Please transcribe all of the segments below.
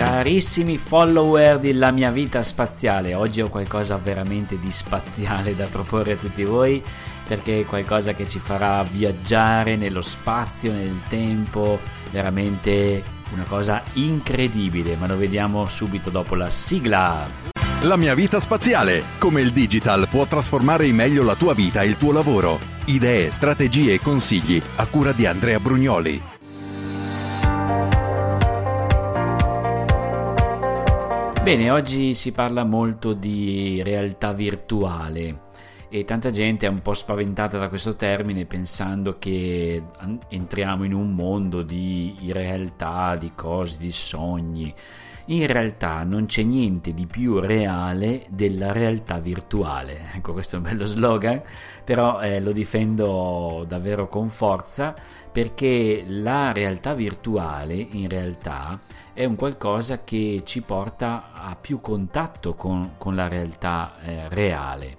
Carissimi follower della mia vita spaziale, oggi ho qualcosa veramente di spaziale da proporre a tutti voi perché è qualcosa che ci farà viaggiare nello spazio, nel tempo, veramente una cosa incredibile, ma lo vediamo subito dopo la sigla. La mia vita spaziale, come il digital può trasformare in meglio la tua vita e il tuo lavoro. Idee, strategie e consigli a cura di Andrea Brugnoli. Bene, oggi si parla molto di realtà virtuale e tanta gente è un po' spaventata da questo termine pensando che entriamo in un mondo di realtà, di cose, di sogni. In realtà non c'è niente di più reale della realtà virtuale. Ecco, questo è un bello slogan, però eh, lo difendo davvero con forza perché la realtà virtuale in realtà è un qualcosa che ci porta a più contatto con, con la realtà eh, reale.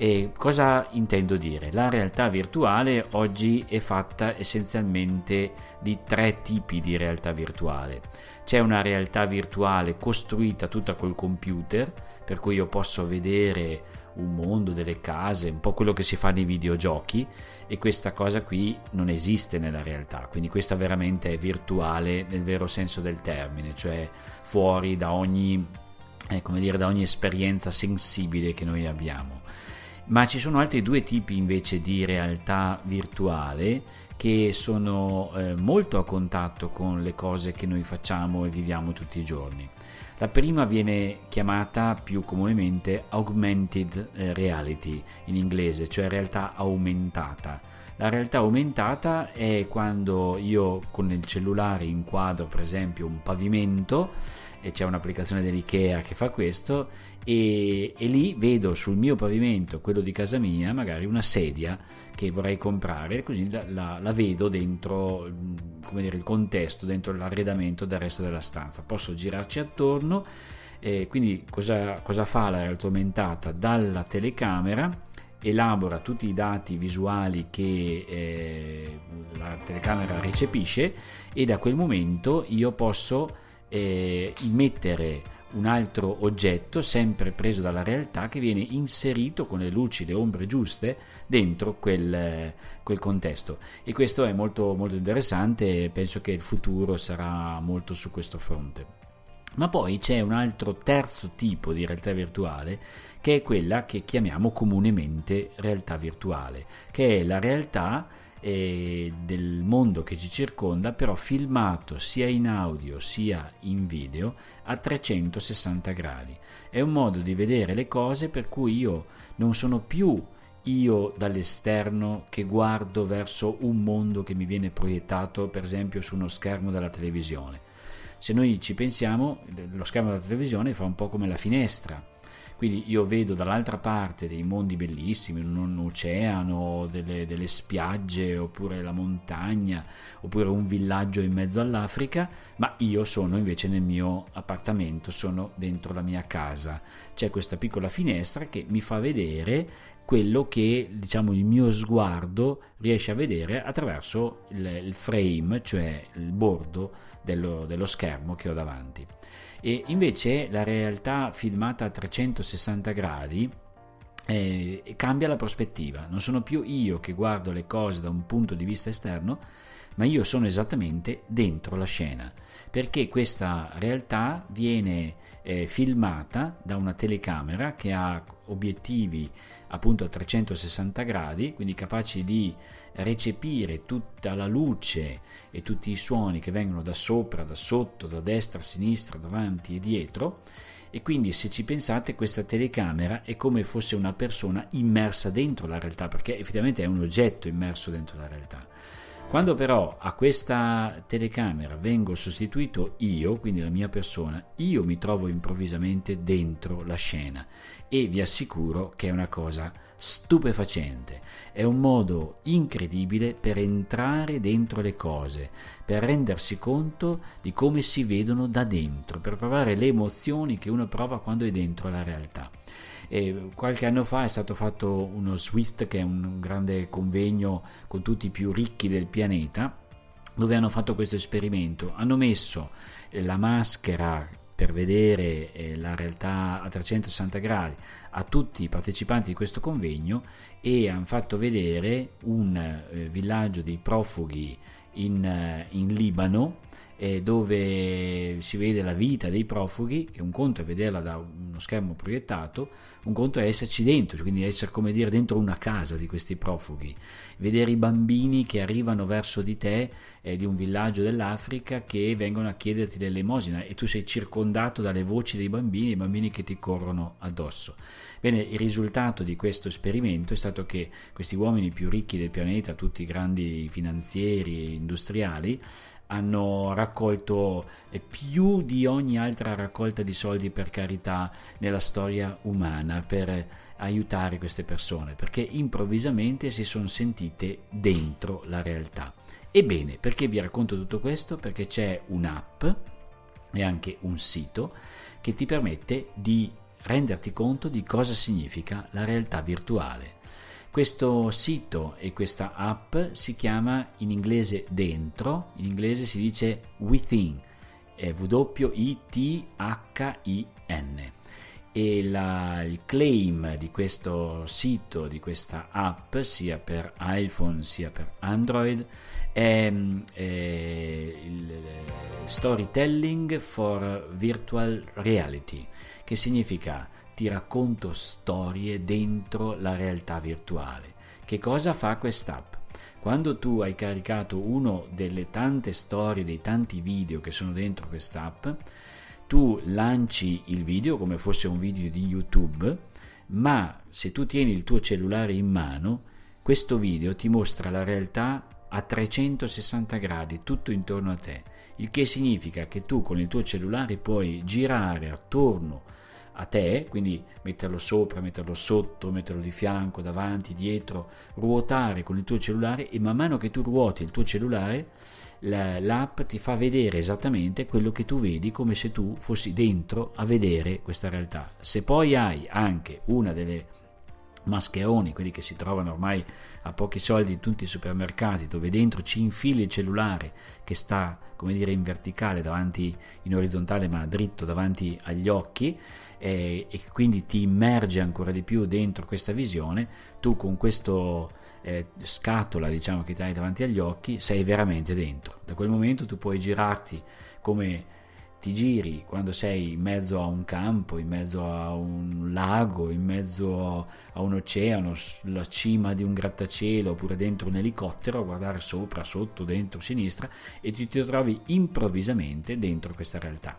E cosa intendo dire? La realtà virtuale oggi è fatta essenzialmente di tre tipi di realtà virtuale. C'è una realtà virtuale costruita tutta col computer, per cui io posso vedere un mondo, delle case, un po' quello che si fa nei videogiochi e questa cosa qui non esiste nella realtà, quindi questa veramente è virtuale nel vero senso del termine, cioè fuori da ogni, eh, dire, da ogni esperienza sensibile che noi abbiamo. Ma ci sono altri due tipi invece di realtà virtuale che sono eh, molto a contatto con le cose che noi facciamo e viviamo tutti i giorni. La prima viene chiamata più comunemente augmented eh, reality in inglese, cioè realtà aumentata. La realtà aumentata è quando io con il cellulare inquadro per esempio un pavimento e c'è un'applicazione dell'IKEA che fa questo e, e, lì vedo sul mio pavimento, quello di casa mia, magari una sedia che vorrei comprare, così la, la, la vedo dentro come dire, il contesto, dentro l'arredamento del resto della stanza. Posso girarci attorno, eh, quindi cosa, cosa fa la realtà aumentata? Dalla telecamera elabora tutti i dati visuali che eh, la telecamera recepisce e da quel momento io posso eh, immettere un altro oggetto sempre preso dalla realtà che viene inserito con le luci, le ombre giuste dentro quel, quel contesto e questo è molto, molto interessante e penso che il futuro sarà molto su questo fronte. Ma poi c'è un altro terzo tipo di realtà virtuale che è quella che chiamiamo comunemente realtà virtuale, che è la realtà eh, del mondo che ci circonda, però filmato sia in audio sia in video a 360 gradi. È un modo di vedere le cose per cui io non sono più io dall'esterno che guardo verso un mondo che mi viene proiettato per esempio su uno schermo della televisione. Se noi ci pensiamo, lo schermo della televisione fa un po' come la finestra quindi io vedo dall'altra parte dei mondi bellissimi, un oceano, delle, delle spiagge, oppure la montagna, oppure un villaggio in mezzo all'Africa, ma io sono invece nel mio appartamento, sono dentro la mia casa. C'è questa piccola finestra che mi fa vedere quello che diciamo il mio sguardo riesce a vedere attraverso il, il frame, cioè il bordo dello, dello schermo che ho davanti. E invece la realtà filmata a 360 gradi eh, cambia la prospettiva, non sono più io che guardo le cose da un punto di vista esterno, ma io sono esattamente dentro la scena, perché questa realtà viene eh, filmata da una telecamera che ha obiettivi appunto a 360 gradi, quindi capaci di recepire tutta la luce e tutti i suoni che vengono da sopra, da sotto, da destra, a sinistra, davanti e dietro. E quindi se ci pensate questa telecamera è come fosse una persona immersa dentro la realtà, perché effettivamente è un oggetto immerso dentro la realtà. Quando però a questa telecamera vengo sostituito io, quindi la mia persona, io mi trovo improvvisamente dentro la scena e vi assicuro che è una cosa stupefacente, è un modo incredibile per entrare dentro le cose, per rendersi conto di come si vedono da dentro, per provare le emozioni che uno prova quando è dentro la realtà. E qualche anno fa è stato fatto uno SWIFT, che è un grande convegno con tutti i più ricchi del pianeta, dove hanno fatto questo esperimento. Hanno messo la maschera per vedere eh, la realtà a 360 gradi a tutti i partecipanti di questo convegno e hanno fatto vedere un eh, villaggio dei profughi in, eh, in Libano eh, dove si vede la vita dei profughi, che un conto è vederla da uno schermo proiettato, un conto è esserci dentro, quindi essere come dire dentro una casa di questi profughi, vedere i bambini che arrivano verso di te eh, di un villaggio dell'Africa che vengono a chiederti dell'elemosina e tu sei circondato dalle voci dei bambini, i bambini che ti corrono addosso. Bene, il risultato di questo esperimento è stato che questi uomini più ricchi del pianeta, tutti grandi finanzieri e industriali, hanno raccolto eh, più di ogni altra raccolta di soldi per carità nella storia umana per aiutare queste persone perché improvvisamente si sono sentite dentro la realtà. Ebbene, perché vi racconto tutto questo? Perché c'è un'app e anche un sito che ti permette di renderti conto di cosa significa la realtà virtuale. Questo sito e questa app si chiama in inglese dentro, in inglese si dice within, W-I-T-H-I-N. E la, il claim di questo sito, di questa app, sia per iPhone sia per Android, è, è il Storytelling for Virtual Reality, che significa ti racconto storie dentro la realtà virtuale. Che cosa fa quest'app? Quando tu hai caricato uno delle tante storie, dei tanti video che sono dentro quest'app, tu lanci il video come fosse un video di YouTube, ma se tu tieni il tuo cellulare in mano, questo video ti mostra la realtà a 360 gradi tutto intorno a te, il che significa che tu con il tuo cellulare puoi girare attorno a te, quindi metterlo sopra, metterlo sotto, metterlo di fianco, davanti, dietro, ruotare con il tuo cellulare e man mano che tu ruoti il tuo cellulare l'app ti fa vedere esattamente quello che tu vedi come se tu fossi dentro a vedere questa realtà. Se poi hai anche una delle mascheroni, quelli che si trovano ormai a pochi soldi in tutti i supermercati, dove dentro ci infili il cellulare che sta, come dire, in verticale davanti, in orizzontale ma dritto davanti agli occhi eh, e quindi ti immerge ancora di più dentro questa visione, tu con questo eh, scatola, diciamo, che ti hai davanti agli occhi, sei veramente dentro. Da quel momento tu puoi girarti come ti giri quando sei in mezzo a un campo, in mezzo a un lago, in mezzo a un oceano, sulla cima di un grattacielo oppure dentro un elicottero a guardare sopra, sotto, dentro, sinistra e ti, ti trovi improvvisamente dentro questa realtà.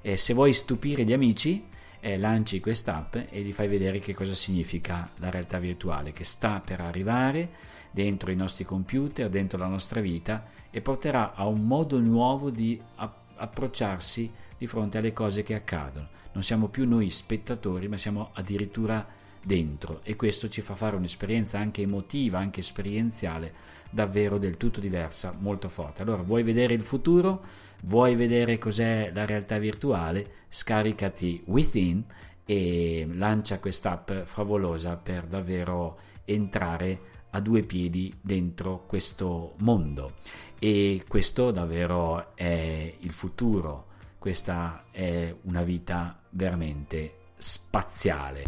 E se vuoi stupire gli amici, eh, lanci quest'app e gli fai vedere che cosa significa la realtà virtuale che sta per arrivare dentro i nostri computer, dentro la nostra vita e porterà a un modo nuovo di applicare approcciarsi di fronte alle cose che accadono. Non siamo più noi spettatori, ma siamo addirittura dentro e questo ci fa fare un'esperienza anche emotiva, anche esperienziale, davvero del tutto diversa, molto forte. Allora, vuoi vedere il futuro? Vuoi vedere cos'è la realtà virtuale? Scaricati Within e lancia quest'app favolosa per davvero entrare a due piedi dentro questo mondo e questo davvero è il futuro, questa è una vita veramente spaziale.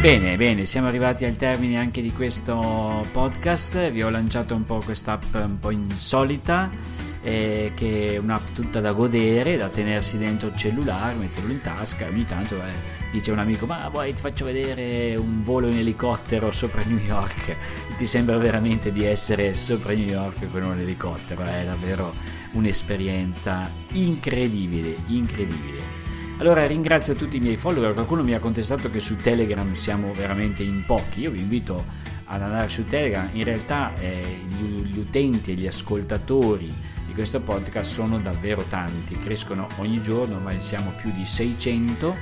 Bene, bene, siamo arrivati al termine anche di questo podcast. Vi ho lanciato un po' quest'app un po' insolita eh, che è un'app tutta da godere, da tenersi dentro il cellulare, metterlo in tasca. Ogni tanto eh, dice un amico: Ma vuoi ti faccio vedere un volo in elicottero sopra New York? Ti sembra veramente di essere sopra New York con un elicottero? È davvero un'esperienza incredibile, incredibile. Allora ringrazio tutti i miei follower, qualcuno mi ha contestato che su Telegram siamo veramente in pochi, io vi invito ad andare su Telegram, in realtà eh, gli, gli utenti e gli ascoltatori di questo podcast sono davvero tanti, crescono ogni giorno, ormai siamo più di 600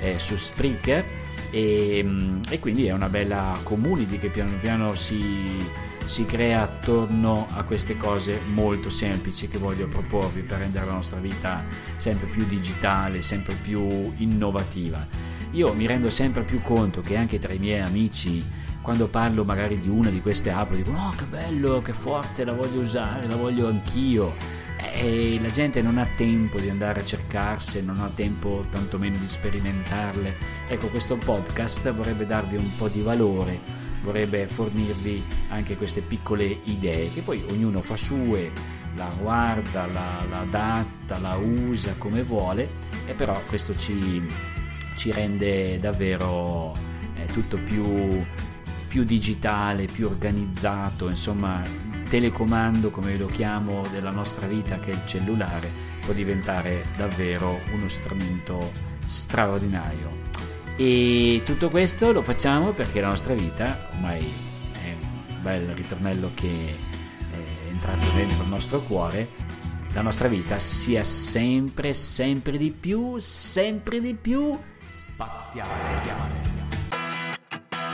eh, su Spreaker e, mm, e, quindi è una bella community che piano piano si, si crea attorno a queste cose molto semplici che voglio proporvi per rendere la nostra vita sempre più digitale, sempre più innovativa. Io mi rendo sempre più conto che anche tra i miei amici, quando parlo magari di una di queste app, dicono oh che bello, che forte, la voglio usare, la voglio anch'io e la gente non ha tempo di andare a cercarsi, non ha tempo tantomeno di sperimentarle. Ecco, questo podcast vorrebbe darvi un po' di valore, vorrebbe fornirvi anche queste piccole idee che poi ognuno fa sue, la guarda, la, la adatta, la usa come vuole e però questo ci, ci rende davvero eh, tutto più, più digitale, più organizzato, insomma telecomando, come lo chiamo, della nostra vita che è il cellulare, può diventare davvero uno strumento straordinario. E tutto questo lo facciamo perché la nostra vita, ormai è un bel ritornello che è entrato dentro il nostro cuore, la nostra vita sia sempre, sempre di più, sempre di più spaziale.